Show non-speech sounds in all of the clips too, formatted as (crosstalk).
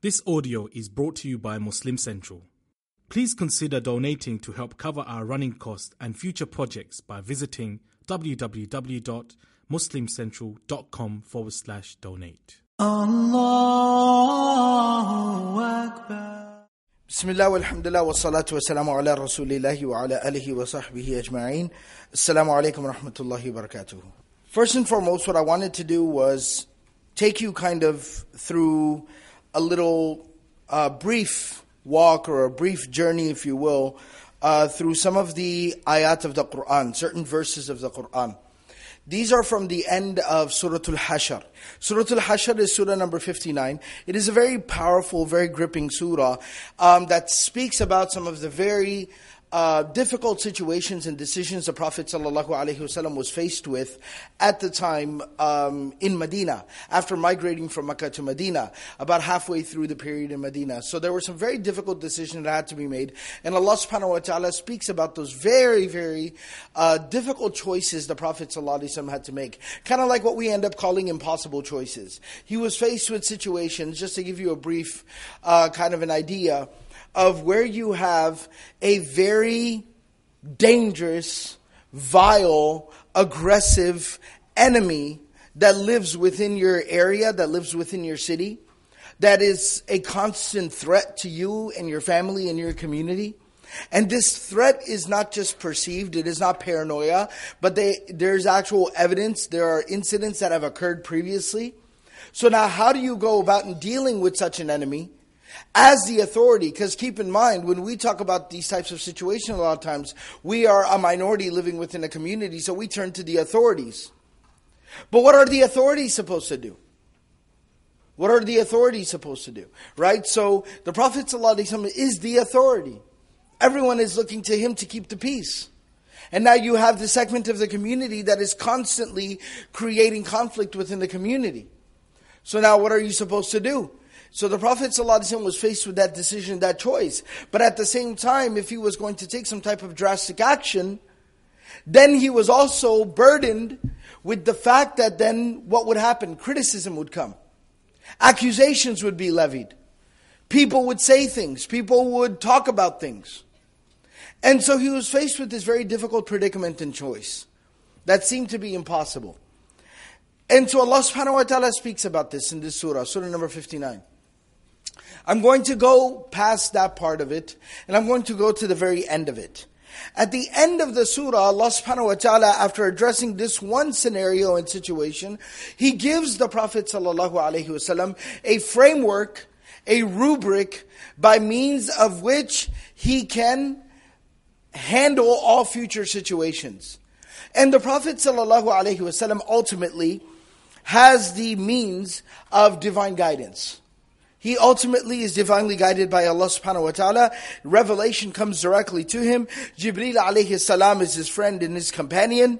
This audio is brought to you by Muslim Central. Please consider donating to help cover our running costs and future projects by visiting www.muslimcentral.com forward slash donate. بسم الله والحمد لله والصلاة والسلام على رسول الله وعلى آله وصحبه أجمعين السلام عليكم ورحمة الله وبركاته First and foremost, what I wanted to do was take you kind of through a little uh, brief walk or a brief journey, if you will, uh, through some of the ayat of the Quran, certain verses of the Quran. These are from the end of Surah Al-Hashr. Surah Al-Hashr is Surah number 59. It is a very powerful, very gripping surah um, that speaks about some of the very uh, difficult situations and decisions the Prophet ﷺ was faced with at the time um, in Medina, after migrating from Mecca to Medina, about halfway through the period in Medina. So there were some very difficult decisions that had to be made, and Allah subhanahu wa ta'ala speaks about those very, very uh, difficult choices the Prophet ﷺ had to make. Kind of like what we end up calling impossible choices. He was faced with situations, just to give you a brief uh, kind of an idea, of where you have a very dangerous, vile, aggressive enemy that lives within your area, that lives within your city, that is a constant threat to you and your family and your community. And this threat is not just perceived, it is not paranoia, but they, there's actual evidence. There are incidents that have occurred previously. So now, how do you go about in dealing with such an enemy? As the authority, because keep in mind, when we talk about these types of situations, a lot of times, we are a minority living within a community, so we turn to the authorities. But what are the authorities supposed to do? What are the authorities supposed to do? Right? So the Prophet is the authority. Everyone is looking to him to keep the peace. And now you have the segment of the community that is constantly creating conflict within the community. So now what are you supposed to do? So the Prophet ﷺ was faced with that decision, that choice. But at the same time, if he was going to take some type of drastic action, then he was also burdened with the fact that then what would happen? Criticism would come. Accusations would be levied. People would say things. People would talk about things. And so he was faced with this very difficult predicament and choice that seemed to be impossible. And so Allah subhanahu wa ta'ala speaks about this in this surah, surah number 59. I'm going to go past that part of it, and I'm going to go to the very end of it. At the end of the surah, Allah subhanahu wa ta'ala, after addressing this one scenario and situation, He gives the Prophet sallallahu alaihi wasallam a framework, a rubric, by means of which he can handle all future situations. And the Prophet sallallahu alaihi wasallam ultimately has the means of divine guidance. He ultimately is divinely guided by Allah subhanahu wa ta'ala. Revelation comes directly to him. Jibreel alayhi salam is his friend and his companion.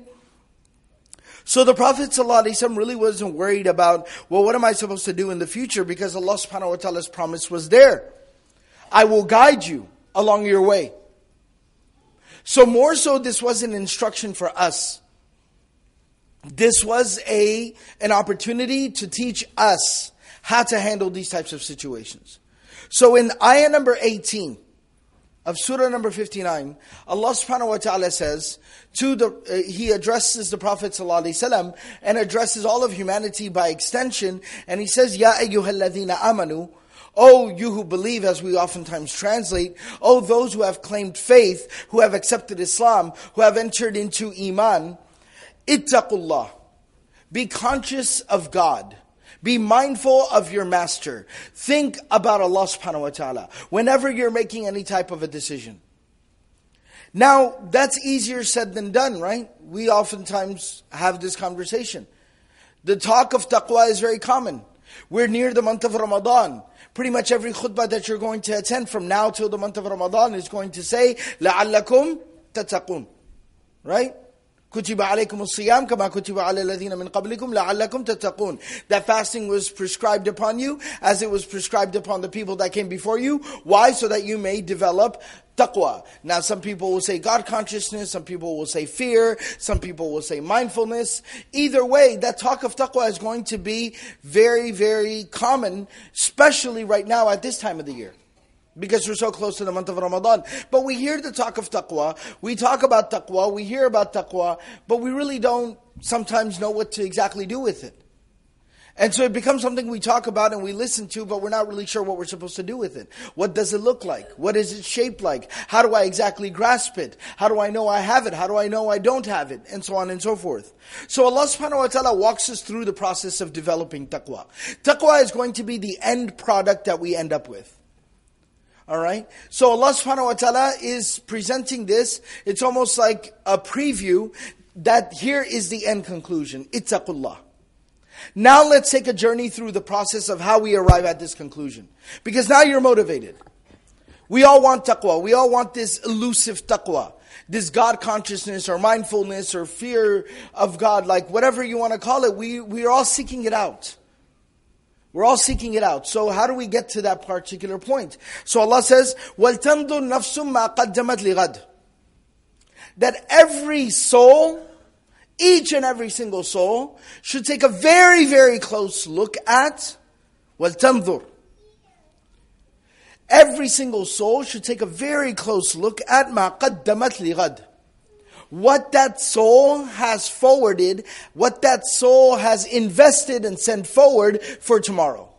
So the Prophet ﷺ really wasn't worried about, well, what am I supposed to do in the future? Because Allah subhanahu wa ta'ala's promise was there. I will guide you along your way. So more so, this was an instruction for us. This was a, an opportunity to teach us how to handle these types of situations. So in ayah number 18 of surah number 59, Allah subhanahu wa ta'ala says, to the, uh, he addresses the Prophet ﷺ and addresses all of humanity by extension, and he says, Ya ayyuhalladhina amanu, Oh, you who believe, as we oftentimes translate, oh, those who have claimed faith, who have accepted Islam, who have entered into Iman, ittaqullah. Be conscious of God. Be mindful of your master. Think about Allah subhanahu wa ta'ala whenever you're making any type of a decision. Now, that's easier said than done, right? We oftentimes have this conversation. The talk of taqwa is very common. We're near the month of Ramadan. Pretty much every khutbah that you're going to attend from now till the month of Ramadan is going to say, لَعَلَّكُمْ تَتَقُونَ. Right? كتب عليكم الصيام كما كتب على الذين من قبلكم لعلكم تتقون. That fasting was prescribed upon you as it was prescribed upon the people that came before you. Why? So that you may develop taqwa. Now some people will say God consciousness, some people will say fear, some people will say mindfulness. Either way, that talk of taqwa is going to be very, very common, especially right now at this time of the year because we're so close to the month of Ramadan. But we hear the talk of taqwa, we talk about taqwa, we hear about taqwa, but we really don't sometimes know what to exactly do with it. And so it becomes something we talk about and we listen to, but we're not really sure what we're supposed to do with it. What does it look like? What is it shaped like? How do I exactly grasp it? How do I know I have it? How do I know I don't have it? And so on and so forth. So Allah subhanahu wa ta'ala walks us through the process of developing taqwa. Taqwa is going to be the end product that we end up with. All right. So Allah subhanahu wa ta'ala is presenting this. It's almost like a preview that here is the end conclusion. Ittaqullah. Now let's take a journey through the process of how we arrive at this conclusion. Because now you're motivated. We all want taqwa. We all want this elusive taqwa. This God consciousness or mindfulness or fear of God, like whatever you want to call it, we, we are all seeking it out. We're all seeking it out. So how do we get to that particular point? So Allah says, وَلْتَنْظُرْ نَفْسٌ مَا قَدَّمَتْ لِغَدْ That every soul, each and every single soul, should take a very, very close look at وَلْتَنْظُرْ Every single soul should take a very close look at مَا قَدَّمَتْ لِغَدْ what that soul has forwarded, what that soul has invested and sent forward for tomorrow.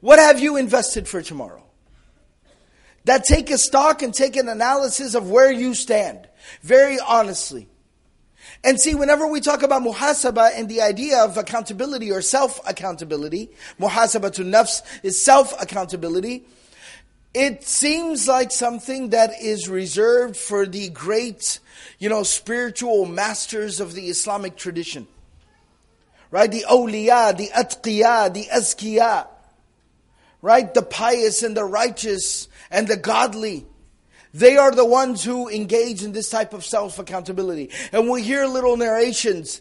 What have you invested for tomorrow? That take a stock and take an analysis of where you stand, very honestly. And see, whenever we talk about muhasaba and the idea of accountability or self accountability, muhasabatu nafs is self accountability. It seems like something that is reserved for the great, you know, spiritual masters of the Islamic tradition. Right? The awliya, the atqiya, the azkiya. Right? The pious and the righteous and the godly. They are the ones who engage in this type of self accountability. And we hear little narrations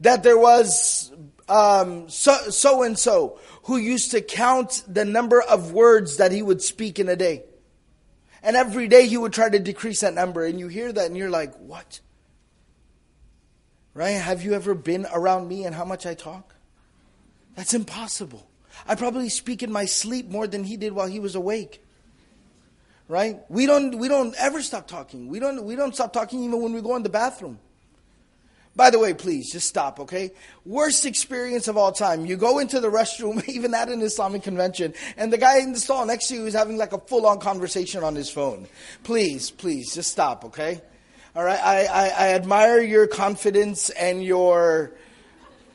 that there was um, so and so who used to count the number of words that he would speak in a day. And every day he would try to decrease that number. And you hear that and you're like, what? Right? Have you ever been around me and how much I talk? That's impossible. I probably speak in my sleep more than he did while he was awake. Right? We don't we don't ever stop talking. We don't we don't stop talking even when we go in the bathroom. By the way, please just stop, okay? Worst experience of all time. You go into the restroom, (laughs) even at an Islamic convention, and the guy in the stall next to you is having like a full on conversation on his phone. Please, please, just stop, okay? All right, I, I, I admire your confidence and your,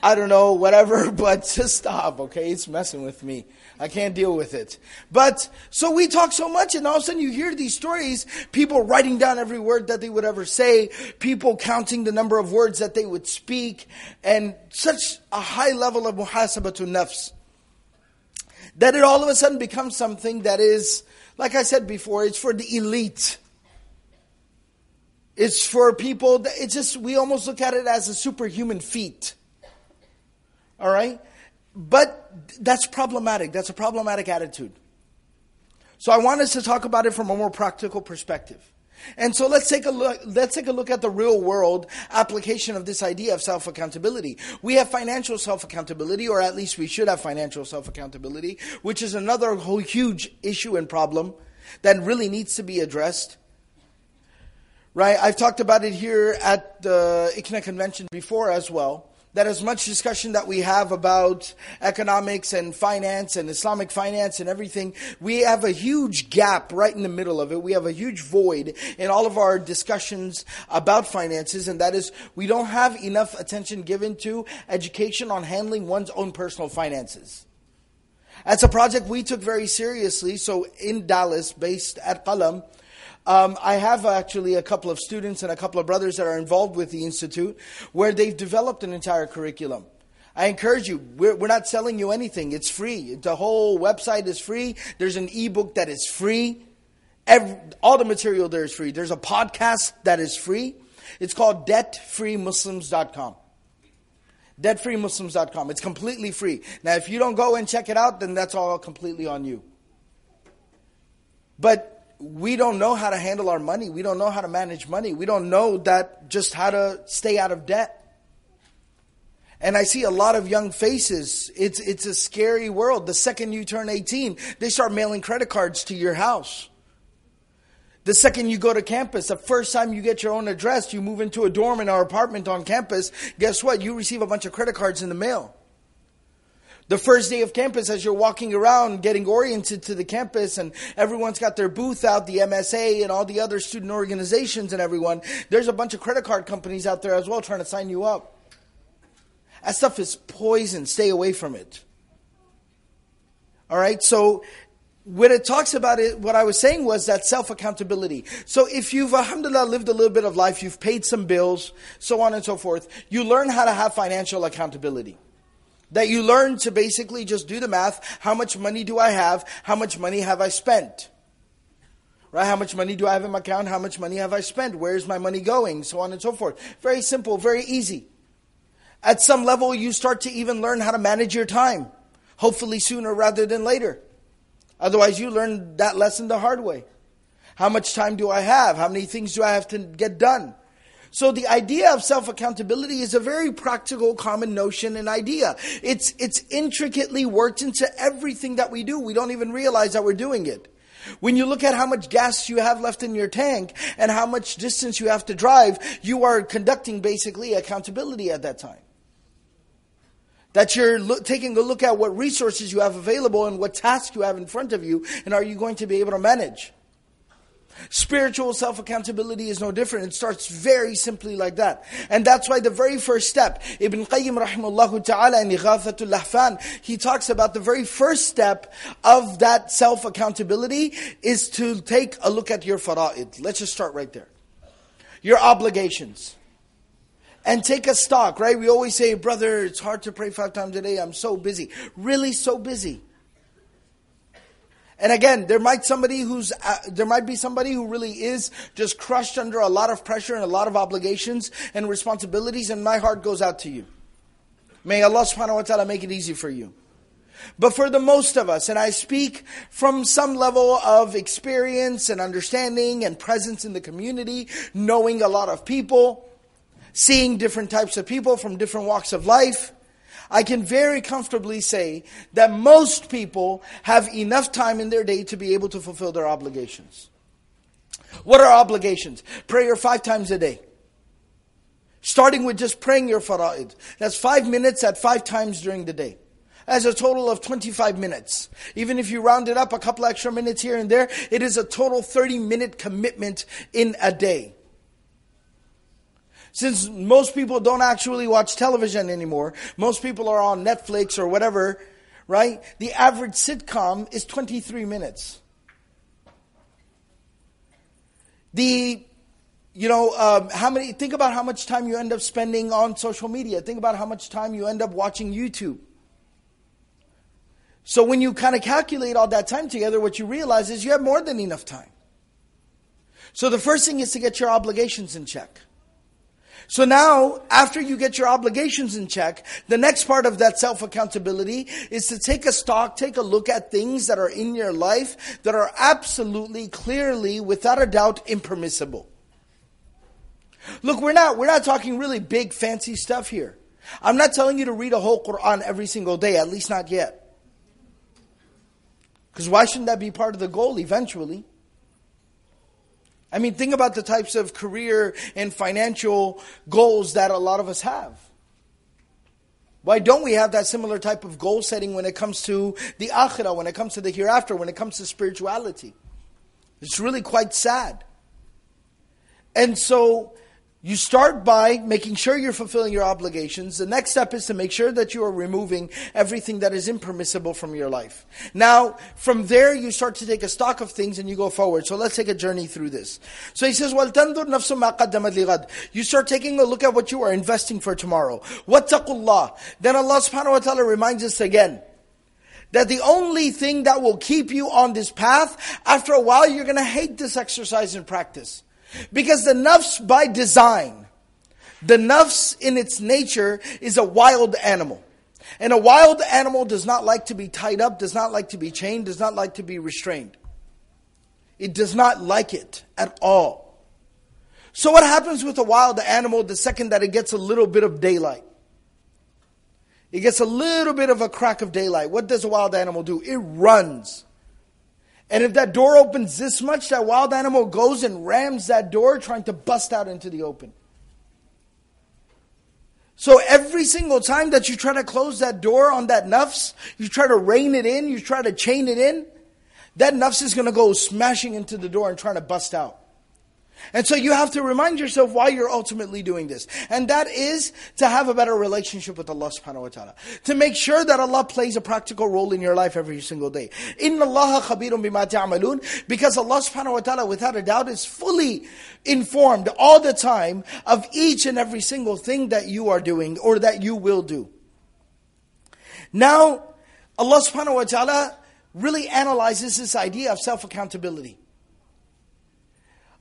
I don't know, whatever, (laughs) but just stop, okay? It's messing with me. I can't deal with it. But, so we talk so much, and all of a sudden you hear these stories, people writing down every word that they would ever say, people counting the number of words that they would speak, and such a high level of muhasabatu nafs. That it all of a sudden becomes something that is, like I said before, it's for the elite. It's for people, that, it's just, we almost look at it as a superhuman feat. All right? But that's problematic. That's a problematic attitude. So I want us to talk about it from a more practical perspective. And so let's take a look, let's take a look at the real world application of this idea of self accountability. We have financial self accountability, or at least we should have financial self accountability, which is another whole huge issue and problem that really needs to be addressed. Right? I've talked about it here at the ICNA convention before as well that as much discussion that we have about economics and finance and Islamic finance and everything, we have a huge gap right in the middle of it. We have a huge void in all of our discussions about finances, and that is we don't have enough attention given to education on handling one's own personal finances. That's a project we took very seriously. So in Dallas, based at Qalam, um, I have actually a couple of students and a couple of brothers that are involved with the Institute where they've developed an entire curriculum. I encourage you, we're, we're not selling you anything. It's free. The whole website is free. There's an ebook that is free. Every, all the material there is free. There's a podcast that is free. It's called debtfreemuslims.com. Debtfreemuslims.com. It's completely free. Now, if you don't go and check it out, then that's all completely on you. But we don't know how to handle our money. We don't know how to manage money. We don't know that just how to stay out of debt. And I see a lot of young faces. It's, it's a scary world. The second you turn 18, they start mailing credit cards to your house. The second you go to campus, the first time you get your own address, you move into a dorm in our apartment on campus, guess what? You receive a bunch of credit cards in the mail. The first day of campus, as you're walking around getting oriented to the campus, and everyone's got their booth out, the MSA and all the other student organizations and everyone, there's a bunch of credit card companies out there as well trying to sign you up. That stuff is poison. Stay away from it. All right, so when it talks about it, what I was saying was that self accountability. So if you've, alhamdulillah, lived a little bit of life, you've paid some bills, so on and so forth, you learn how to have financial accountability. That you learn to basically just do the math. How much money do I have? How much money have I spent? Right? How much money do I have in my account? How much money have I spent? Where's my money going? So on and so forth. Very simple, very easy. At some level, you start to even learn how to manage your time. Hopefully sooner rather than later. Otherwise, you learn that lesson the hard way. How much time do I have? How many things do I have to get done? So the idea of self-accountability is a very practical, common notion and idea. It's, it's intricately worked into everything that we do. We don't even realize that we're doing it. When you look at how much gas you have left in your tank and how much distance you have to drive, you are conducting basically accountability at that time. That you're lo- taking a look at what resources you have available and what tasks you have in front of you, and are you going to be able to manage? Spiritual self accountability is no different. It starts very simply like that. And that's why the very first step, Ibn Qayyim rahimahullah ta'ala in Ighathatul Lahfan, he talks about the very first step of that self accountability is to take a look at your fara'id. Let's just start right there. Your obligations and take a stock, right? We always say, brother, it's hard to pray five times a day. I'm so busy. Really so busy. And again, there might somebody who's uh, there might be somebody who really is just crushed under a lot of pressure and a lot of obligations and responsibilities, and my heart goes out to you. May Allah subhanahu wa ta'ala make it easy for you. But for the most of us, and I speak from some level of experience and understanding and presence in the community, knowing a lot of people, seeing different types of people from different walks of life, I can very comfortably say that most people have enough time in their day to be able to fulfill their obligations. What are obligations? Prayer five times a day. Starting with just praying your fara'id. That's five minutes at five times during the day. As a total of 25 minutes. Even if you round it up a couple extra minutes here and there, it is a total 30 minute commitment in a day. Since most people don't actually watch television anymore, most people are on Netflix or whatever, right? The average sitcom is 23 minutes. The you know, um, how many, think about how much time you end up spending on social media. Think about how much time you end up watching YouTube. So when you kind of calculate all that time together, what you realize is you have more than enough time. So the first thing is to get your obligations in check. So now, after you get your obligations in check, the next part of that self accountability is to take a stock, take a look at things that are in your life that are absolutely, clearly, without a doubt, impermissible. Look, we're not, we're not talking really big, fancy stuff here. I'm not telling you to read a whole Quran every single day, at least not yet. Because why shouldn't that be part of the goal eventually? I mean, think about the types of career and financial goals that a lot of us have. Why don't we have that similar type of goal setting when it comes to the akhirah, when it comes to the hereafter, when it comes to spirituality? It's really quite sad. And so, you start by making sure you're fulfilling your obligations. The next step is to make sure that you are removing everything that is impermissible from your life. Now, from there, you start to take a stock of things and you go forward. So let's take a journey through this. So he says, وَلْتَنْظُرْ نَفْسُ مَا قَدَّمَتْ لِغَدْ You start taking a look at what you are investing for tomorrow. وَاتَّقُوا اللَّهِ Then Allah subhanahu wa ta'ala reminds us again, that the only thing that will keep you on this path, after a while you're going to hate this exercise and practice. Because the nafs by design, the nafs in its nature is a wild animal. And a wild animal does not like to be tied up, does not like to be chained, does not like to be restrained. It does not like it at all. So what happens with a wild animal the second that it gets a little bit of daylight? It gets a little bit of a crack of daylight. What does a wild animal do? It runs. And if that door opens this much, that wild animal goes and rams that door trying to bust out into the open. So every single time that you try to close that door on that nafs, you try to rein it in, you try to chain it in, that nafs is going to go smashing into the door and trying to bust out. And so you have to remind yourself why you're ultimately doing this. And that is to have a better relationship with Allah subhanahu wa ta'ala. To make sure that Allah plays a practical role in your life every single day. Inna Allah khabirun bima ta'amalun. Because Allah subhanahu wa ta'ala without a doubt is fully informed all the time of each and every single thing that you are doing or that you will do. Now, Allah subhanahu wa ta'ala really analyzes this idea of self-accountability.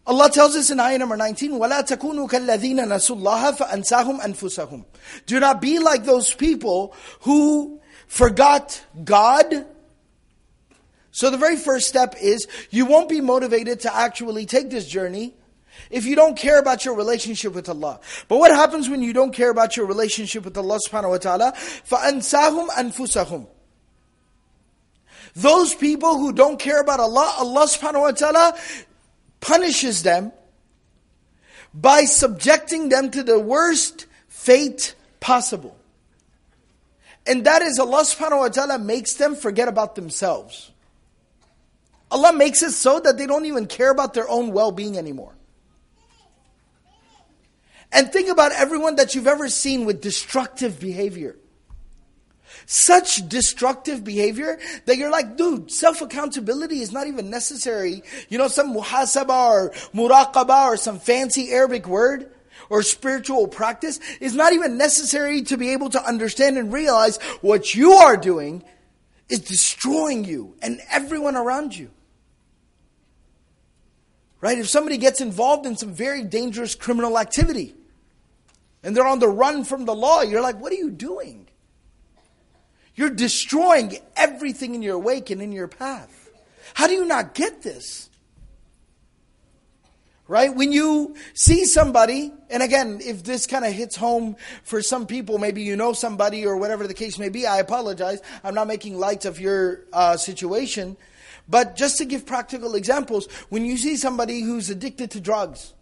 Allah tells us in ayah number 19, وَلَا تَكُونُوا كَالَّذِينَ نَسُوا اللَّهَ فَأَنْسَاهُمْ أَنفُسَهُم Do not be like those people who forgot God. So the very first step is, you won't be motivated to actually take this journey if you don't care about your relationship with Allah. But what happens when you don't care about your relationship with Allah subhanahu wa ta'ala? فَأَنْسَاهُمْ أَنفُسَهُم Those people who don't care about Allah, Allah subhanahu wa ta'ala punishes them by subjecting them to the worst fate possible. And that is Allah subhanahu wa ta'ala makes them forget about themselves. Allah makes it so that they don't even care about their own well being anymore. And think about everyone that you've ever seen with destructive behavior such destructive behavior that you're like, dude, self accountability is not even necessary. You know, some muhasaba or muraqaba or some fancy Arabic word or spiritual practice is not even necessary to be able to understand and realize what you are doing is destroying you and everyone around you. Right? If somebody gets involved in some very dangerous criminal activity and they're on the run from the law, you're like, what are you doing? You're destroying everything in your wake and in your path. How do you not get this? Right? When you see somebody, and again, if this kind of hits home for some people, maybe you know somebody or whatever the case may be, I apologize. I'm not making light of your uh, situation. But just to give practical examples, when you see somebody who's addicted to drugs,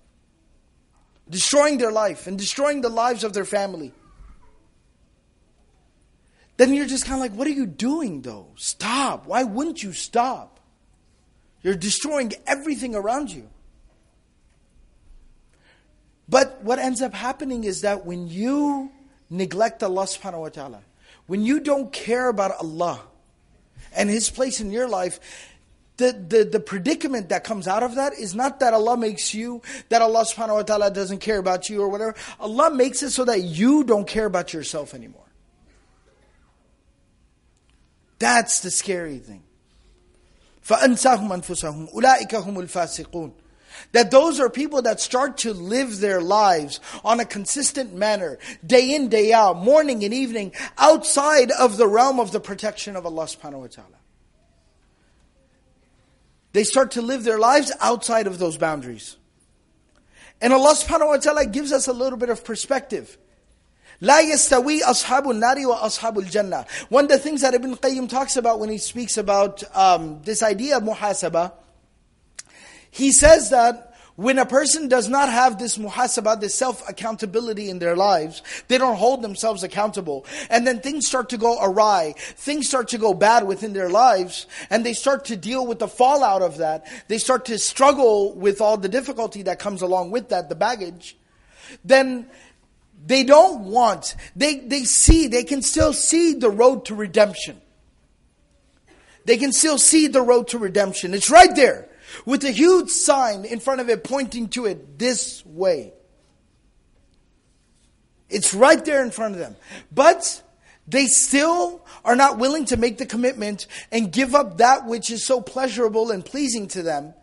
destroying their life and destroying the lives of their family, then you're just kind of like, what are you doing though? Stop. Why wouldn't you stop? You're destroying everything around you. But what ends up happening is that when you neglect Allah subhanahu wa ta'ala, when you don't care about Allah and His place in your life, the, the, the predicament that comes out of that is not that Allah makes you, that Allah subhanahu wa ta'ala doesn't care about you or whatever. Allah makes it so that you don't care about yourself anymore. That's the scary thing. فَأَنْسَاهُمْ أَنفُسَهُمْ أُولَٰئِكَ هُمُ الْفَاسِقُونَ that those are people that start to live their lives on a consistent manner, day in, day out, morning and evening, outside of the realm of the protection of Allah subhanahu wa ta'ala. They start to live their lives outside of those boundaries. And Allah subhanahu wa ta'ala gives us a little bit of perspective. La ashabul nari ashabul jannah. One of the things that Ibn Qayyim talks about when he speaks about um, this idea of muhasabah, he says that when a person does not have this muhasabah, this self accountability in their lives, they don't hold themselves accountable. And then things start to go awry. Things start to go bad within their lives. And they start to deal with the fallout of that. They start to struggle with all the difficulty that comes along with that, the baggage. Then they don't want, they, they see, they can still see the road to redemption. They can still see the road to redemption. It's right there with a huge sign in front of it pointing to it this way. It's right there in front of them. But they still are not willing to make the commitment and give up that which is so pleasurable and pleasing to them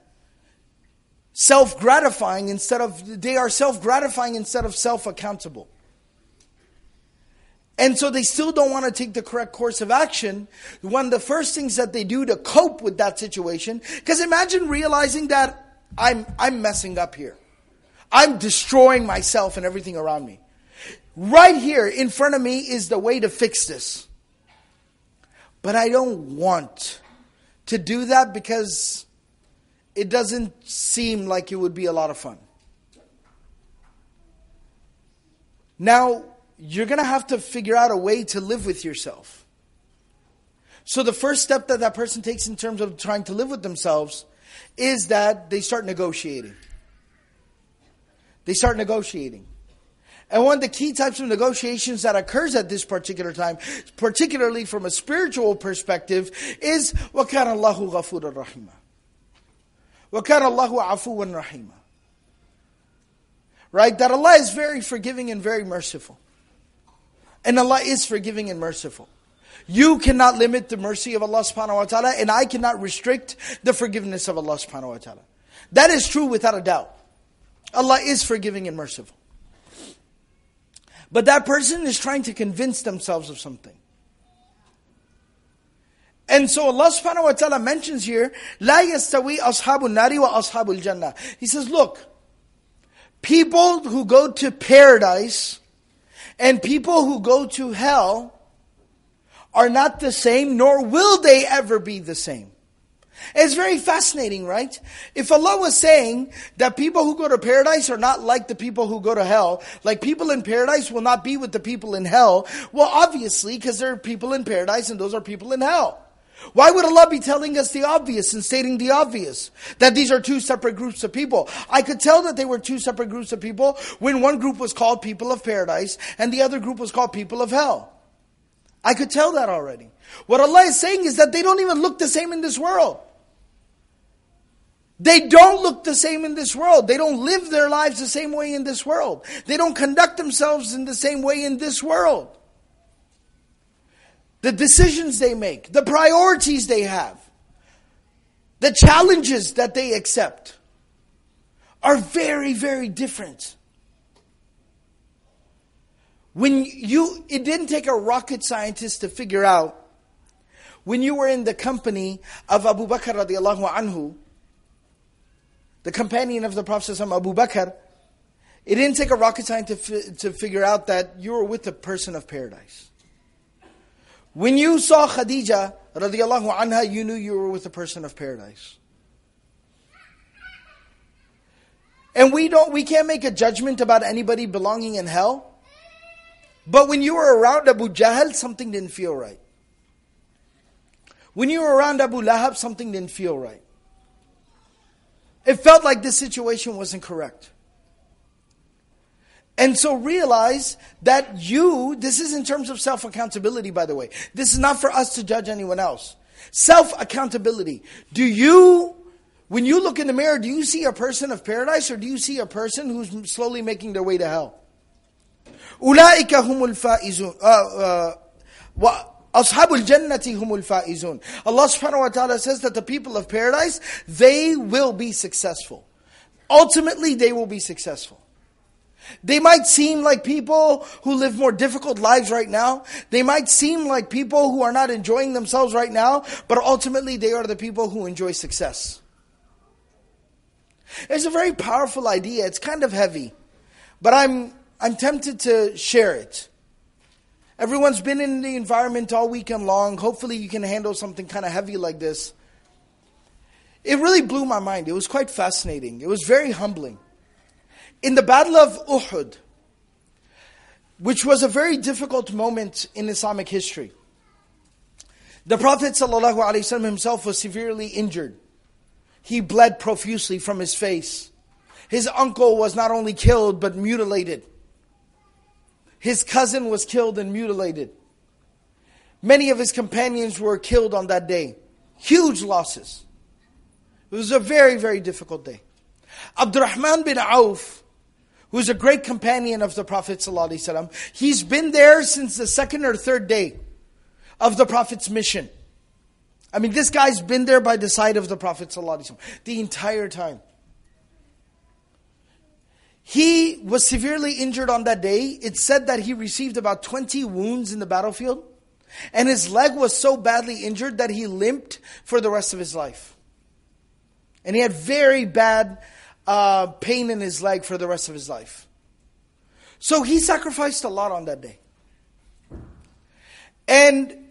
self gratifying instead of, they are self gratifying instead of self accountable. And so they still don't want to take the correct course of action. One of the first things that they do to cope with that situation, because imagine realizing that I'm, I'm messing up here. I'm destroying myself and everything around me. Right here in front of me is the way to fix this. But I don't want to do that because it doesn't seem like it would be a lot of fun. Now, you're going to have to figure out a way to live with yourself. So, the first step that that person takes in terms of trying to live with themselves is that they start negotiating. They start negotiating. And one of the key types of negotiations that occurs at this particular time, particularly from a spiritual perspective, is وَكَانَ اللَّهُ غَفُورًا رَحِيمًا وَكَانَ اللَّهُ عَفُوًا رَحِيمًا Right? That Allah is very forgiving and very merciful. And Allah is forgiving and merciful. You cannot limit the mercy of Allah subhanahu wa ta'ala, and I cannot restrict the forgiveness of Allah subhanahu wa ta'ala. That is true without a doubt. Allah is forgiving and merciful. But that person is trying to convince themselves of something. And so Allah subhanahu wa ta'ala mentions here, لا يستوي أصحاب النار وأصحاب الجنة. He says, look, people who go to paradise and people who go to hell are not the same, nor will they ever be the same. It's very fascinating, right? If Allah was saying that people who go to paradise are not like the people who go to hell, like people in paradise will not be with the people in hell, well, obviously, because there are people in paradise and those are people in hell. Why would Allah be telling us the obvious and stating the obvious? That these are two separate groups of people. I could tell that they were two separate groups of people when one group was called people of paradise and the other group was called people of hell. I could tell that already. What Allah is saying is that they don't even look the same in this world. They don't look the same in this world. They don't live their lives the same way in this world. They don't conduct themselves in the same way in this world. The decisions they make, the priorities they have, the challenges that they accept are very, very different. When you, it didn't take a rocket scientist to figure out when you were in the company of Abu Bakr radiallahu anhu, the companion of the Prophet Abu Bakr, it didn't take a rocket scientist to, to figure out that you were with the person of paradise. When you saw Khadija radiallahu anha, you knew you were with the person of paradise. And we don't we can't make a judgment about anybody belonging in hell. But when you were around Abu Jahl, something didn't feel right. When you were around Abu Lahab, something didn't feel right. It felt like this situation wasn't correct. And so realize that you, this is in terms of self accountability, by the way. This is not for us to judge anyone else. Self accountability. Do you, when you look in the mirror, do you see a person of paradise or do you see a person who's slowly making their way to hell? أولئك هم الفائزون أصحاب الجنة هم الفائزون Allah subhanahu wa ta'ala says that the people of paradise, they will be successful. Ultimately, they will be successful. they might seem like people who live more difficult lives right now. They might seem like people who are not enjoying themselves right now, but ultimately they are the people who enjoy success. It's a very powerful idea. It's kind of heavy, but I'm, I'm tempted to share it. Everyone's been in the environment all weekend long. Hopefully, you can handle something kind of heavy like this. It really blew my mind. It was quite fascinating. It was very humbling. In the Battle of Uhud, which was a very difficult moment in Islamic history, the Prophet ﷺ himself was severely injured. He bled profusely from his face. His uncle was not only killed but mutilated. His cousin was killed and mutilated. Many of his companions were killed on that day. Huge losses. It was a very, very difficult day. Abdurrahman bin Auf, who's a great companion of the Prophet ﷺ, he's been there since the second or third day of the Prophet's mission. I mean, this guy's been there by the side of the Prophet ﷺ the entire time. He was severely injured on that day. It said that he received about 20 wounds in the battlefield. And his leg was so badly injured that he limped for the rest of his life. And he had very bad uh, pain in his leg for the rest of his life. So he sacrificed a lot on that day. And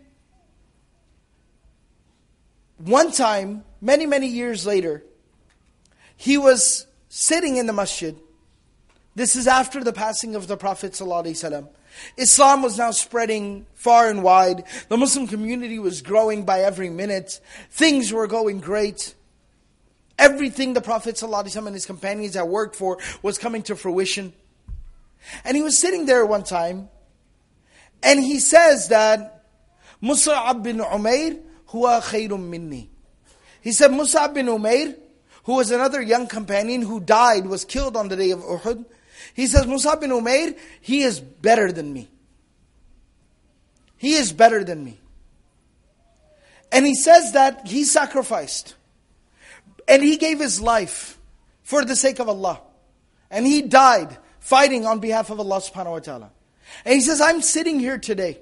one time, many, many years later, he was sitting in the masjid. This is after the passing of the Prophet ﷺ. Islam was now spreading far and wide. The Muslim community was growing by every minute. Things were going great. Everything the Prophet ﷺ and his companions had worked for was coming to fruition. And he was sitting there one time, and he says that Mus'ab bin Umair huwa khayrun minni. He said Mus'ab bin Umair, who was another young companion who died, was killed on the day of Uhud. He says Mus'ab bin Umair, he is better than me. He is better than me. And he says that he sacrificed. And he gave his life for the sake of Allah. And he died fighting on behalf of Allah subhanahu wa ta'ala. And he says, I'm sitting here today,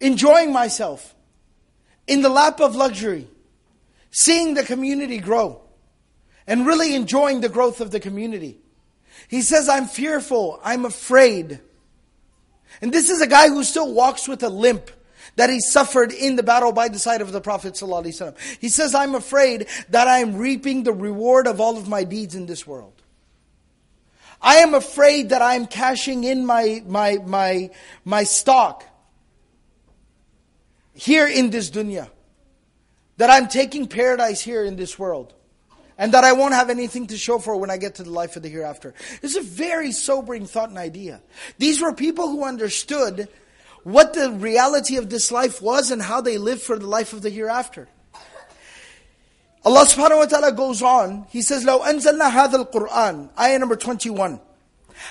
enjoying myself in the lap of luxury, seeing the community grow, and really enjoying the growth of the community. He says, I'm fearful, I'm afraid. And this is a guy who still walks with a limp that he suffered in the battle by the side of the Prophet ﷺ. He says, I'm afraid that I am reaping the reward of all of my deeds in this world. I am afraid that I am cashing in my, my, my, my stock here in this dunya. That I'm taking paradise here in this world. And that I won't have anything to show for when I get to the life of the hereafter. It's a very sobering thought and idea. These were people who understood what the reality of this life was and how they lived for the life of the hereafter. Allah subhanahu wa ta'ala goes on, He says, لو أنزلنا هذا القرآن, ayah number 21.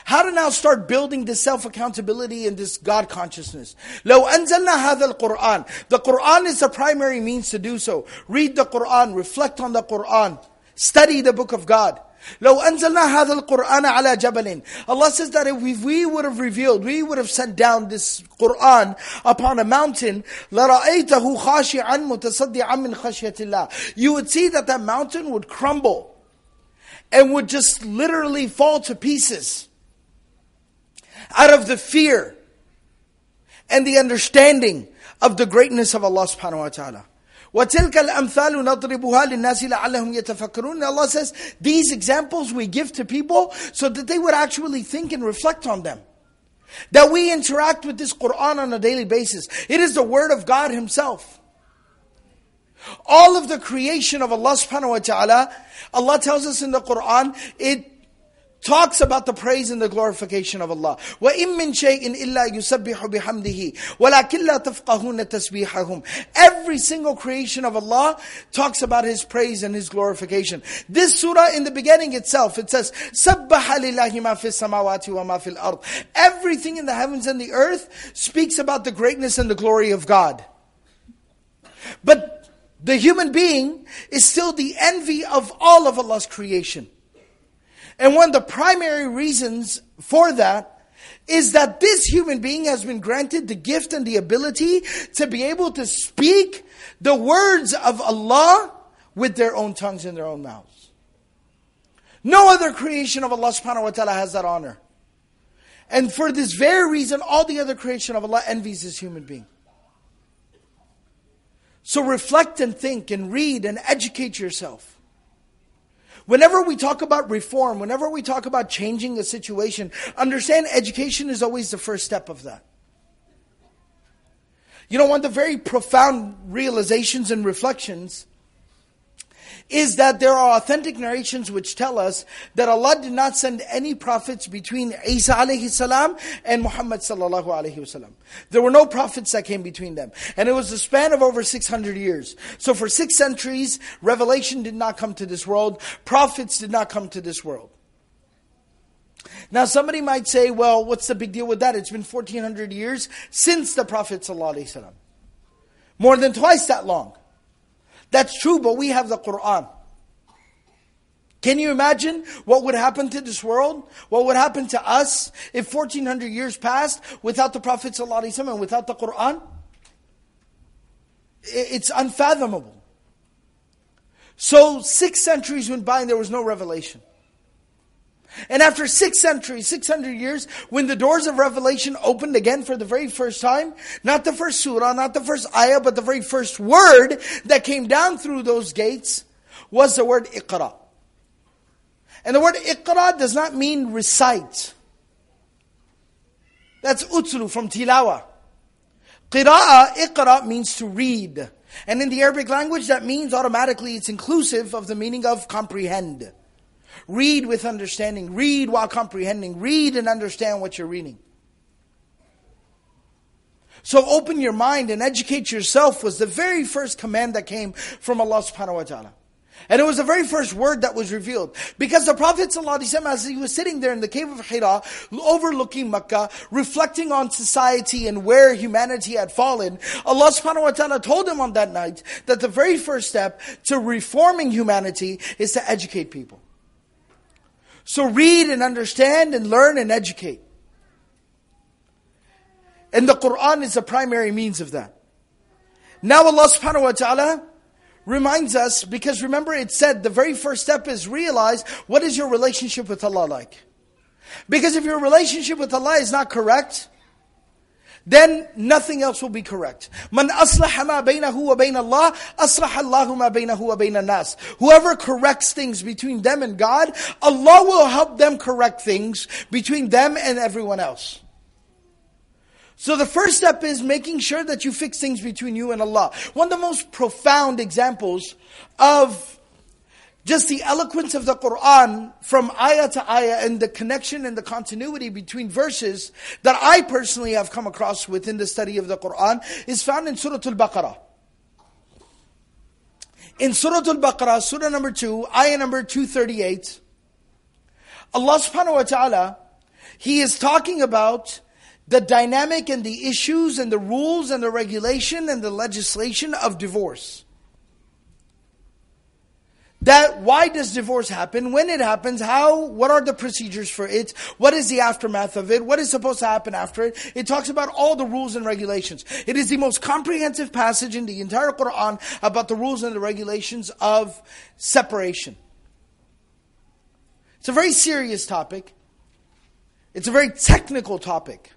How to now start building this self-accountability and this God consciousness. لو أنزلنا هذا القرآن. The Quran is the primary means to do so. Read the Quran, reflect on the Quran, study the book of God. لو أنزلنا هذا القرآن على جبل Allah says that if we would have revealed, we would have sent down this Quran upon a mountain لرأيته خاشعا متصدعا من خشية الله You would see that that mountain would crumble and would just literally fall to pieces out of the fear and the understanding of the greatness of Allah subhanahu wa ta'ala. وَتِلْكَ الْأَمْثَالُ نَضْرِبُهَا لِلنَّاسِ لَعَلَّهُمْ يَتَفَكَّرُونَ Allah says, these examples we give to people so that they would actually think and reflect on them. That we interact with this Quran on a daily basis. It is the Word of God Himself. All of the creation of Allah subhanahu wa ta'ala, Allah tells us in the Quran, it talks about the praise and the glorification of Allah. وَإِن مِّن شَيْءٍ إِلَّا يُسَبِّحُ بِحَمْدِهِ وَلَكِنْ لَا تَفْقَهُونَ تَسْبِيحَهُم Every single creation of Allah talks about His praise and His glorification. This surah in the beginning itself, it says, سَبَّحَ لِلَّهِ مَا فِي السَّمَاوَاتِ وَمَا فِي الْأَرْضِ Everything in the heavens and the earth speaks about the greatness and the glory of God. But the human being is still the envy of all of Allah's creation. And one of the primary reasons for that is that this human being has been granted the gift and the ability to be able to speak the words of Allah with their own tongues and their own mouths. No other creation of Allah subhanahu wa ta'ala has that honor. And for this very reason, all the other creation of Allah envies this human being. So reflect and think and read and educate yourself. Whenever we talk about reform, whenever we talk about changing a situation, understand education is always the first step of that. You know, one of the very profound realizations and reflections is that there are authentic narrations which tell us that Allah did not send any prophets between Isa alayhi salam and Muhammad sallallahu alayhi wasallam. There were no prophets that came between them. And it was a span of over 600 years. So for six centuries, revelation did not come to this world. Prophets did not come to this world. Now somebody might say, well, what's the big deal with that? It's been 1400 years since the Prophet wasallam. More than twice that long. That's true, but we have the Quran. Can you imagine what would happen to this world? What would happen to us if 1400 years passed without the Prophet and without the Quran? It's unfathomable. So six centuries went by and there was no revelation. And after six centuries, 600 years, when the doors of revelation opened again for the very first time, not the first surah, not the first ayah, but the very first word that came down through those gates was the word iqra. And the word iqra does not mean recite. That's utlu from tilawa. Qira'a, iqra means to read. And in the Arabic language, that means automatically it's inclusive of the meaning of comprehend. Read with understanding. Read while comprehending. Read and understand what you're reading. So open your mind and educate yourself was the very first command that came from Allah subhanahu wa ta'ala. And it was the very first word that was revealed. Because the Prophet ﷺ, as he was sitting there in the cave of Hira, overlooking Mecca, reflecting on society and where humanity had fallen, Allah subhanahu wa ta'ala told him on that night that the very first step to reforming humanity is to educate people. So read and understand and learn and educate. And the Quran is the primary means of that. Now Allah subhanahu wa ta'ala reminds us, because remember it said the very first step is realize what is your relationship with Allah like. Because if your relationship with Allah is not correct, then nothing else will be correct. Man aslaha ma baynahu wa Allah, aslaha Allahu ma baynahu wa nas. Whoever corrects things between them and God, Allah will help them correct things between them and everyone else. So the first step is making sure that you fix things between you and Allah. One of the most profound examples of just the eloquence of the Quran from ayah to ayah and the connection and the continuity between verses that I personally have come across within the study of the Quran is found in Surah Al-Baqarah. In Surah Al-Baqarah, Surah number 2, ayah number 238, Allah subhanahu wa ta'ala, He is talking about the dynamic and the issues and the rules and the regulation and the legislation of divorce. That why does divorce happen? When it happens, how, what are the procedures for it? What is the aftermath of it? What is supposed to happen after it? It talks about all the rules and regulations. It is the most comprehensive passage in the entire Quran about the rules and the regulations of separation. It's a very serious topic. It's a very technical topic.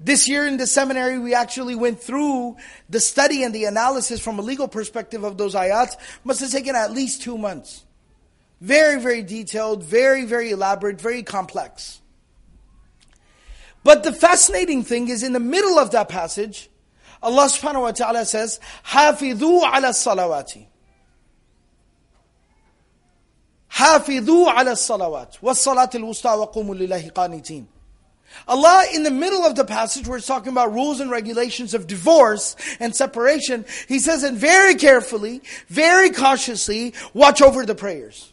This year in the seminary, we actually went through the study and the analysis from a legal perspective of those ayats. Must have taken at least two months. Very, very detailed, very, very elaborate, very complex. But the fascinating thing is in the middle of that passage, Allah subhanahu wa ta'ala says, Hafidhu ala salawati. Hafidhu ala salawat. Was salatil wusta wa qumu lillahi qanitin. Allah, in the middle of the passage where it's talking about rules and regulations of divorce and separation, He says, and very carefully, very cautiously, watch over the prayers.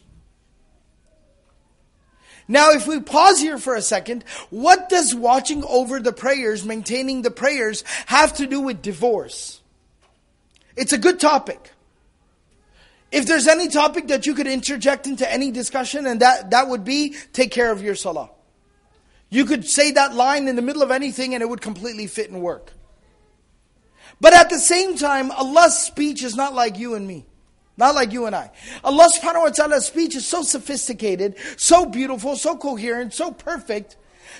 Now, if we pause here for a second, what does watching over the prayers, maintaining the prayers, have to do with divorce? It's a good topic. If there's any topic that you could interject into any discussion, and that, that would be take care of your salah. You could say that line in the middle of anything and it would completely fit and work. But at the same time, Allah's speech is not like you and me. Not like you and I. Allah subhanahu wa ta'ala's speech is so sophisticated, so beautiful, so coherent, so perfect,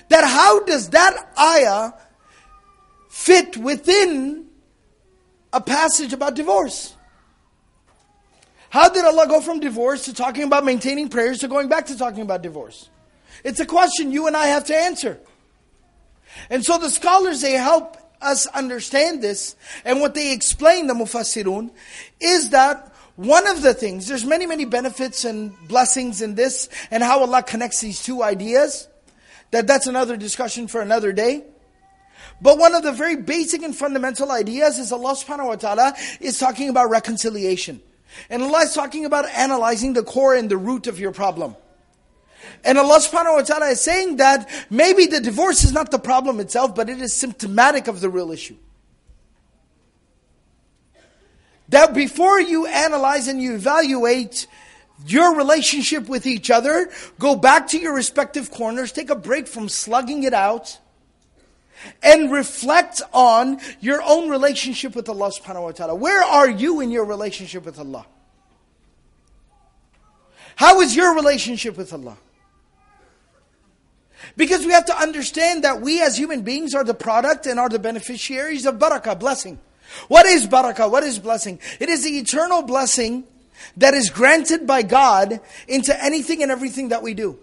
that how does that ayah fit within a passage about divorce? How did Allah go from divorce to talking about maintaining prayers to going back to talking about divorce? It's a question you and I have to answer. And so the scholars, they help us understand this. And what they explain, the mufassirun, is that one of the things, there's many, many benefits and blessings in this, and how Allah connects these two ideas. That that's another discussion for another day. But one of the very basic and fundamental ideas is Allah subhanahu wa ta'ala is talking about reconciliation. And Allah is talking about analyzing the core and the root of your problem. And Allah subhanahu wa ta'ala is saying that maybe the divorce is not the problem itself, but it is symptomatic of the real issue. That before you analyze and you evaluate your relationship with each other, go back to your respective corners, take a break from slugging it out, and reflect on your own relationship with Allah subhanahu wa ta'ala. Where are you in your relationship with Allah? How is your relationship with Allah? Because we have to understand that we as human beings are the product and are the beneficiaries of barakah, blessing. What is barakah? What is blessing? It is the eternal blessing that is granted by God into anything and everything that we do.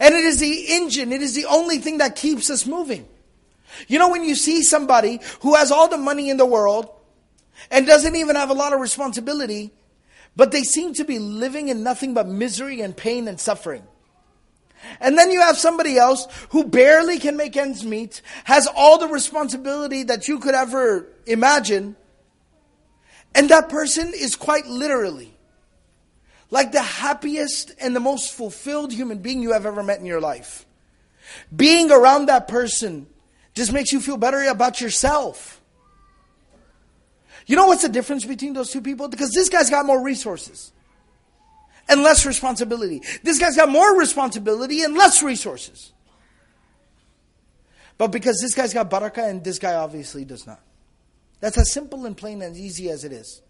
And it is the engine, it is the only thing that keeps us moving. You know, when you see somebody who has all the money in the world and doesn't even have a lot of responsibility, but they seem to be living in nothing but misery and pain and suffering. And then you have somebody else who barely can make ends meet, has all the responsibility that you could ever imagine, and that person is quite literally like the happiest and the most fulfilled human being you have ever met in your life. Being around that person just makes you feel better about yourself. You know what's the difference between those two people? Because this guy's got more resources and less responsibility. This guy's got more responsibility and less resources. But because this guy's got barakah and this guy obviously does not. That's as simple and plain and easy as it is.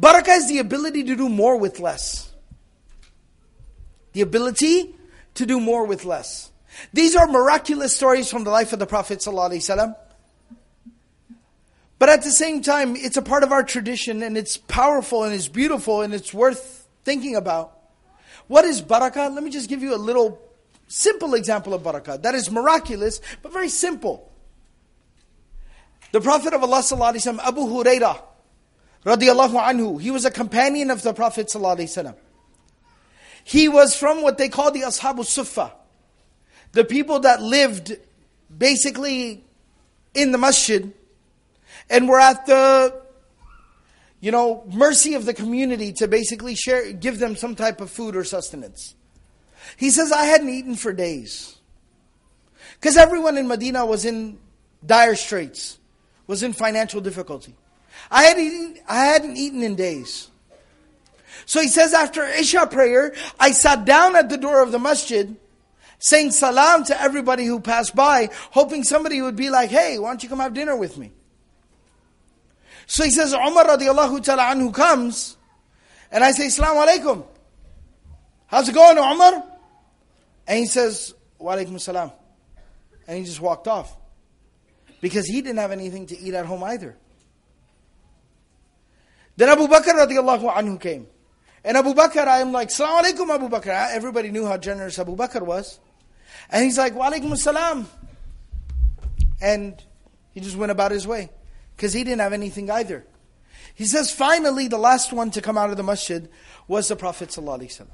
Barakah is the ability to do more with less. The ability to do more with less. These are miraculous stories from the life of the Prophet. But at the same time, it's a part of our tradition and it's powerful and it's beautiful and it's worth thinking about. What is barakah? Let me just give you a little simple example of barakah. That is miraculous, but very simple. The Prophet of Allah ﷺ, Abu Hurairah, radiallahu anhu, he was a companion of the Prophet ﷺ. He was from what they call the Ashabu Sufa, the people that lived basically in the masjid and were at the you know mercy of the community to basically share give them some type of food or sustenance. He says I hadn't eaten for days. Cuz everyone in Medina was in dire straits was in financial difficulty. I, had eaten, I hadn't eaten in days. So he says, after Isha prayer, I sat down at the door of the masjid, saying salam to everybody who passed by, hoping somebody would be like, hey, why don't you come have dinner with me? So he says, Umar radiallahu ta'ala anhu comes, and I say, Salam alaikum. How's it going, Umar? And he says, Wa alaikum salam. And he just walked off because he didn't have anything to eat at home either. Then Abu Bakr radiallahu anhu came. And Abu Bakr, I am like, Salaam alaikum Abu Bakr. Everybody knew how generous Abu Bakr was. And he's like, Wa alaikum salam. And he just went about his way Because he didn't have anything either. He says, finally, the last one to come out of the masjid was the Prophet ﷺ.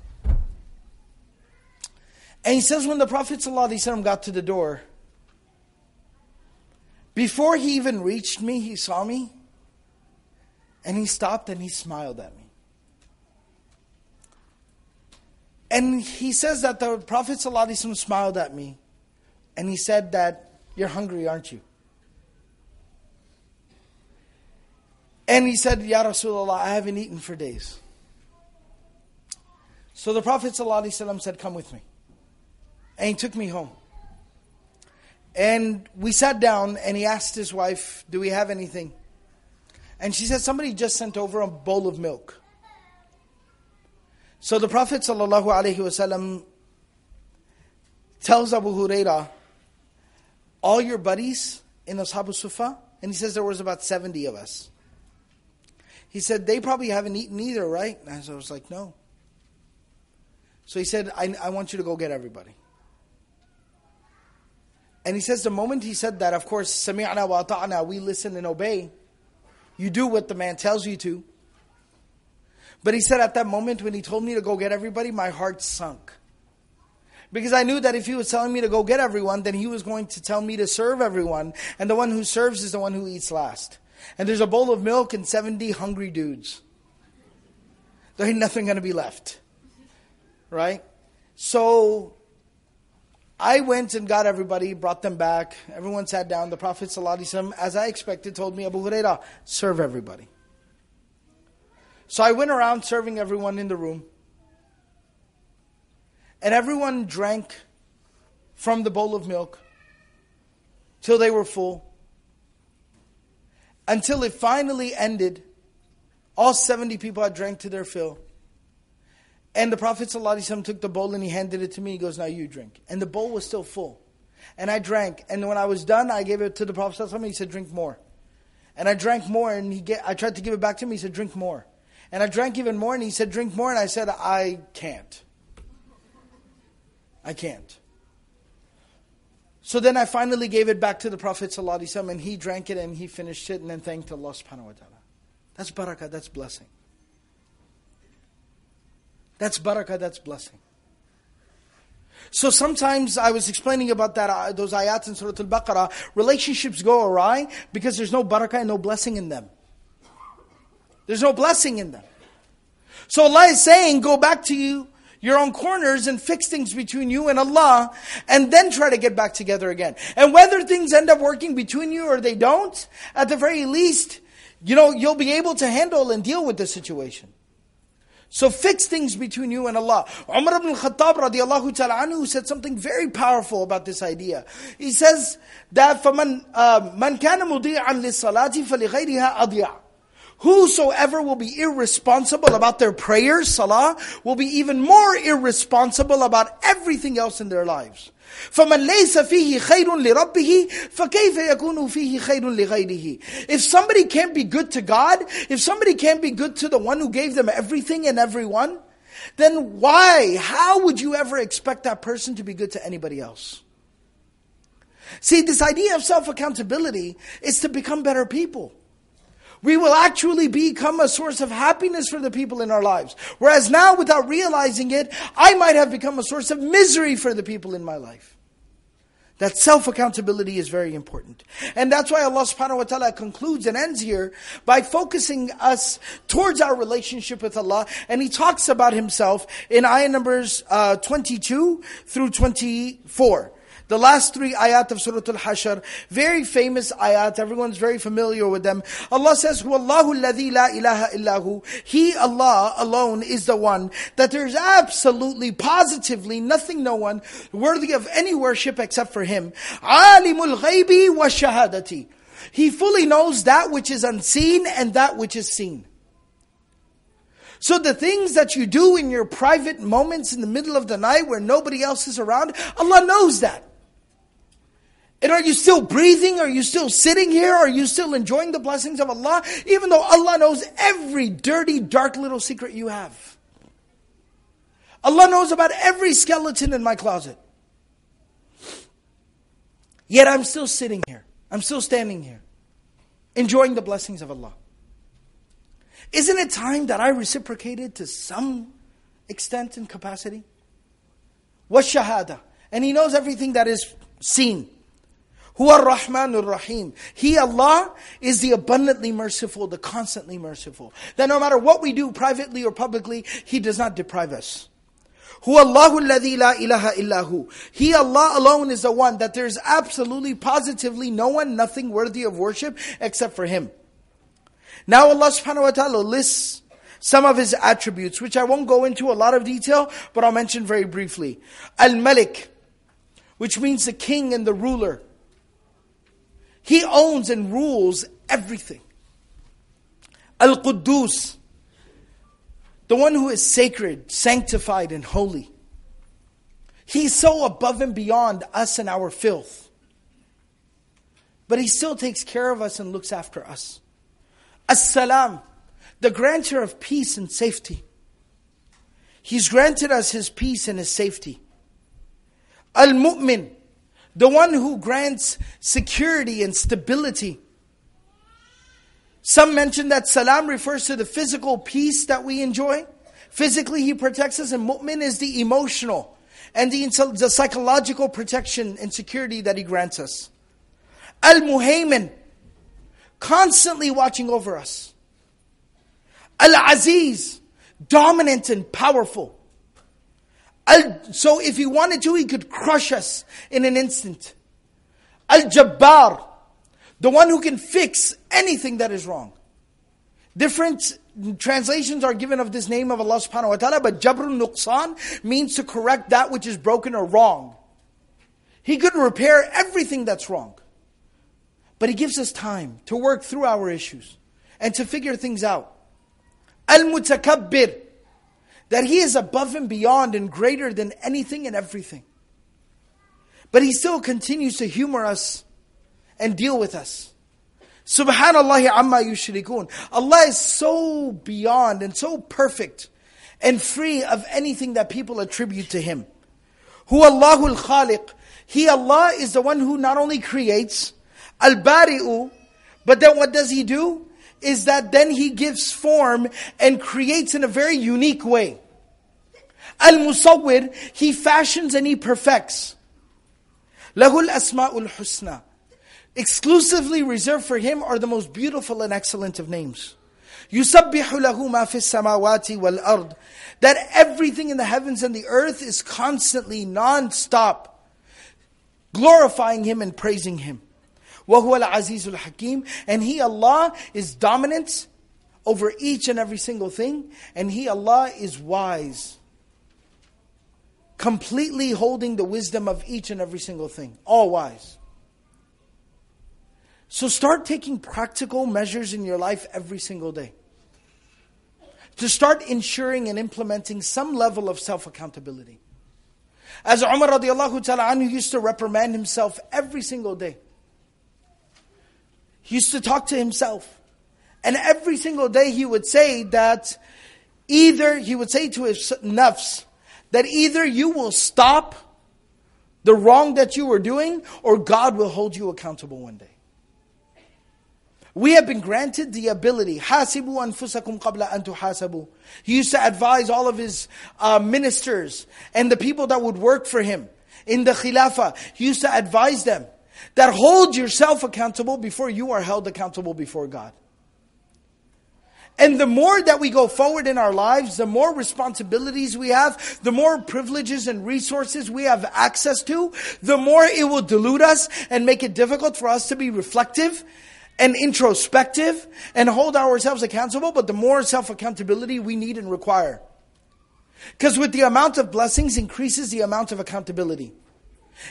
And he says, when the Prophet ﷺ got to the door, before he even reached me, he saw me and he stopped and he smiled at me. And he says that the Prophet ﷺ smiled at me and he said that, You're hungry, aren't you? And he said, Ya Rasulullah, I haven't eaten for days. So the Prophet ﷺ said, Come with me. And he took me home. And we sat down and he asked his wife, Do we have anything? And she said, Somebody just sent over a bowl of milk. So the Prophet ﷺ tells Abu Huraira, All your buddies in Ashabu Sufa, and he says there was about 70 of us. He said, They probably haven't eaten either, right? And I was like, No. So he said, I, I want you to go get everybody. And he says the moment he said that, of course, sami'na we listen and obey. You do what the man tells you to. But he said at that moment when he told me to go get everybody, my heart sunk. Because I knew that if he was telling me to go get everyone, then he was going to tell me to serve everyone. And the one who serves is the one who eats last. And there's a bowl of milk and 70 hungry dudes. There ain't nothing going to be left. Right? So I went and got everybody, brought them back. Everyone sat down. The Prophet, as I expected, told me, Abu Huraira, serve everybody. So I went around serving everyone in the room. And everyone drank from the bowl of milk till they were full. Until it finally ended. All 70 people had drank to their fill. And the Prophet ﷺ took the bowl and he handed it to me. He goes, Now you drink. And the bowl was still full. And I drank. And when I was done, I gave it to the Prophet ﷺ. He said, Drink more. And I drank more. And he get, I tried to give it back to him. He said, Drink more. And I drank even more. And he said, Drink more. And I said, I can't. I can't. So then I finally gave it back to the Prophet ﷺ and he drank it and he finished it and then thanked Allah subhanahu wa ta'ala. That's barakah, that's blessing. That's barakah, that's blessing. So sometimes I was explaining about that uh, those ayats in Surah Al-Baqarah, relationships go awry because there's no barakah and no blessing in them. There's no blessing in them. So Allah is saying, go back to you, your own corners and fix things between you and Allah, and then try to get back together again. And whether things end up working between you or they don't, at the very least, you know, you'll be able to handle and deal with the situation. So fix things between you and Allah. Umar ibn Khattab radiallahu ta'ala anhu said something very powerful about this idea. He says that فَمَنْ مَنْ كَانَ مُضِيعًا لِلصَّلَاةِ فَلِغَيْرِهَا أَضِيعًا Whosoever will be irresponsible about their prayers, salah, will be even more irresponsible about everything else in their lives. فمن ليس فيه خير لربه فكيف يكون فيه خير لغيره If somebody can't be good to God, if somebody can't be good to the one who gave them everything and everyone, then why, how would you ever expect that person to be good to anybody else? See, this idea of self-accountability is to become better people we will actually become a source of happiness for the people in our lives. Whereas now, without realizing it, I might have become a source of misery for the people in my life. That self accountability is very important. And that's why Allah subhanahu wa ta'ala concludes and ends here by focusing us towards our relationship with Allah. And He talks about Himself in ayah numbers uh, 22 through 24. The last three ayat of Surah Al-Hashr, very famous ayat, everyone's very familiar with them. Allah says, Wallahu alladhi la ilaha illahu. He, Allah alone, is the one that there's absolutely, positively nothing, no one worthy of any worship except for Him. Alimul ghaybi wa shahadati. He fully knows that which is unseen and that which is seen. So the things that you do in your private moments in the middle of the night where nobody else is around, Allah knows that. And are you still breathing? Are you still sitting here? Are you still enjoying the blessings of Allah? Even though Allah knows every dirty, dark little secret you have. Allah knows about every skeleton in my closet. Yet I'm still sitting here. I'm still standing here. Enjoying the blessings of Allah. Isn't it time that I reciprocated to some extent and capacity? Was shahada. And He knows everything that is seen. Huwa Rahmanur Rahim. He, Allah, is the abundantly merciful, the constantly merciful. That no matter what we do privately or publicly, He does not deprive us. Huwa Allahu alladhi la ilaha illahu. He, Allah alone, is the one that there's absolutely, positively no one, nothing worthy of worship except for Him. Now Allah subhanahu wa ta'ala lists some of His attributes, which I won't go into a lot of detail, but I'll mention very briefly. Al-Malik, which means the king and the ruler. He owns and rules everything. Al Quddus, the one who is sacred, sanctified, and holy. He's so above and beyond us and our filth. But he still takes care of us and looks after us. As-salam, the grantor of peace and safety. He's granted us his peace and his safety. Al-mu'min, the one who grants security and stability. Some mention that salam refers to the physical peace that we enjoy. Physically, he protects us, and mu'min is the emotional and the, the psychological protection and security that he grants us. Al muhaymin, constantly watching over us. Al aziz, dominant and powerful. So if he wanted to, he could crush us in an instant. Al Jabbar, the one who can fix anything that is wrong. Different translations are given of this name of Allah subhanahu wa ta'ala, but Jabrun Nuqsan means to correct that which is broken or wrong. He could repair everything that's wrong. But He gives us time to work through our issues and to figure things out. Al Mutakabbir, that He is above and beyond and greater than anything and everything. But He still continues to humor us and deal with us. Subhanallah amma yushrikun. Allah is so beyond and so perfect and free of anything that people attribute to Him. Hu Allahul Khaliq. He, Allah, is the one who not only creates, Al Bari'u, but then what does He do? Is that then He gives form and creates in a very unique way. Al Musawwir, He fashions and He perfects. Lahul Asma'ul Husna exclusively reserved for him are the most beautiful and excellent of names. يُسَبِّحُ لَهُ مَا فِي السَّمَاوَاتِ وَالْأَرْضِ That everything in the heavens and the earth is constantly, non-stop, glorifying Him and praising Him. وَهُوَ الْعَزِيزُ الْحَكِيمُ And He, Allah, is dominant over each and every single thing, and He, Allah, is wise. Completely holding the wisdom of each and every single thing. All wise. So start taking practical measures in your life every single day. To start ensuring and implementing some level of self accountability. As Umar radiallahu ta'ala anhu used to reprimand himself every single day. He used to talk to himself. And every single day he would say that either, he would say to his nafs, that either you will stop the wrong that you are doing or God will hold you accountable one day. We have been granted the ability. Hasibu anfusakum qabla. He used to advise all of his uh, ministers and the people that would work for him in the khilafah. He used to advise them that hold yourself accountable before you are held accountable before God. And the more that we go forward in our lives, the more responsibilities we have, the more privileges and resources we have access to, the more it will dilute us and make it difficult for us to be reflective and introspective and hold ourselves accountable, but the more self accountability we need and require. Because with the amount of blessings increases the amount of accountability.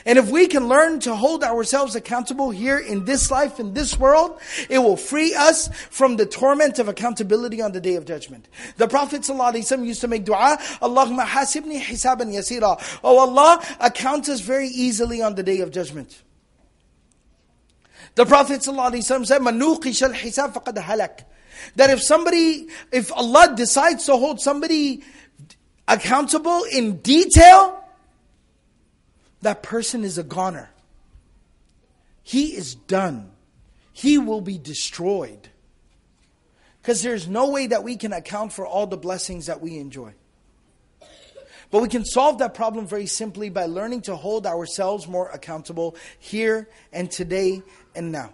And if we can learn to hold ourselves accountable here in this life, in this world, it will free us from the torment of accountability on the day of judgment. The Prophet ﷺ used to make dua, Allahumma hasibni hisaban yasira. Oh Allah, account us very easily on the day of judgment. The Prophet ﷺ said, manuqish al-hisab faqad halak. That if somebody, if Allah decides to hold somebody accountable in detail, that person is a goner. He is done. He will be destroyed. Because there's no way that we can account for all the blessings that we enjoy. But we can solve that problem very simply by learning to hold ourselves more accountable here and today and now.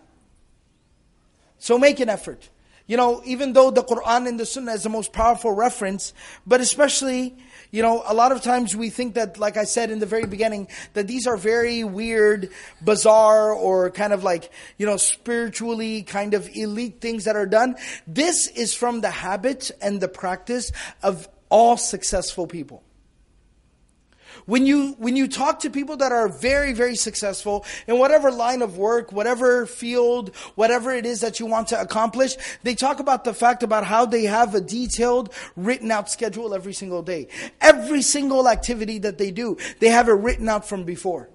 So make an effort. You know, even though the Quran and the Sunnah is the most powerful reference, but especially, you know, a lot of times we think that, like I said in the very beginning, that these are very weird, bizarre, or kind of like, you know, spiritually kind of elite things that are done. This is from the habit and the practice of all successful people. When you, when you talk to people that are very, very successful in whatever line of work, whatever field, whatever it is that you want to accomplish, they talk about the fact about how they have a detailed, written out schedule every single day. Every single activity that they do, they have it written out from before.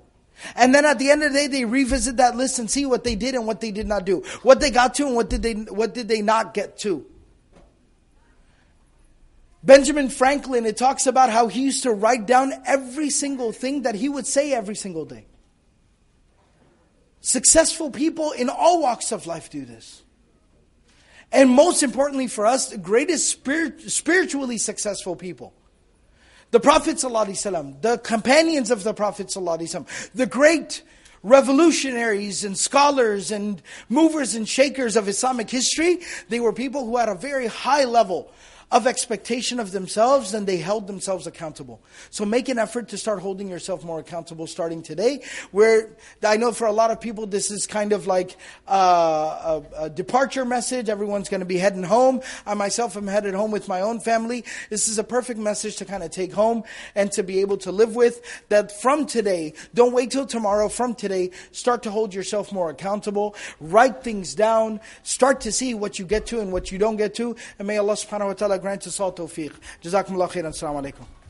And then at the end of the day, they revisit that list and see what they did and what they did not do. What they got to and what did they, what did they not get to. Benjamin Franklin, it talks about how he used to write down every single thing that he would say every single day. Successful people in all walks of life do this. And most importantly for us, the greatest spirit, spiritually successful people. The Prophet ﷺ, the companions of the Prophet the great revolutionaries and scholars and movers and shakers of Islamic history, they were people who had a very high level of expectation of themselves than they held themselves accountable. So make an effort to start holding yourself more accountable starting today. Where I know for a lot of people this is kind of like uh, a, a departure message. Everyone's going to be heading home. I myself am headed home with my own family. This is a perfect message to kind of take home and to be able to live with. That from today, don't wait till tomorrow. From today, start to hold yourself more accountable. Write things down. Start to see what you get to and what you don't get to. And may Allah subhanahu wa ta'ala grant us all tawfiq. Jazakumullah khairan. Assalamu alaikum.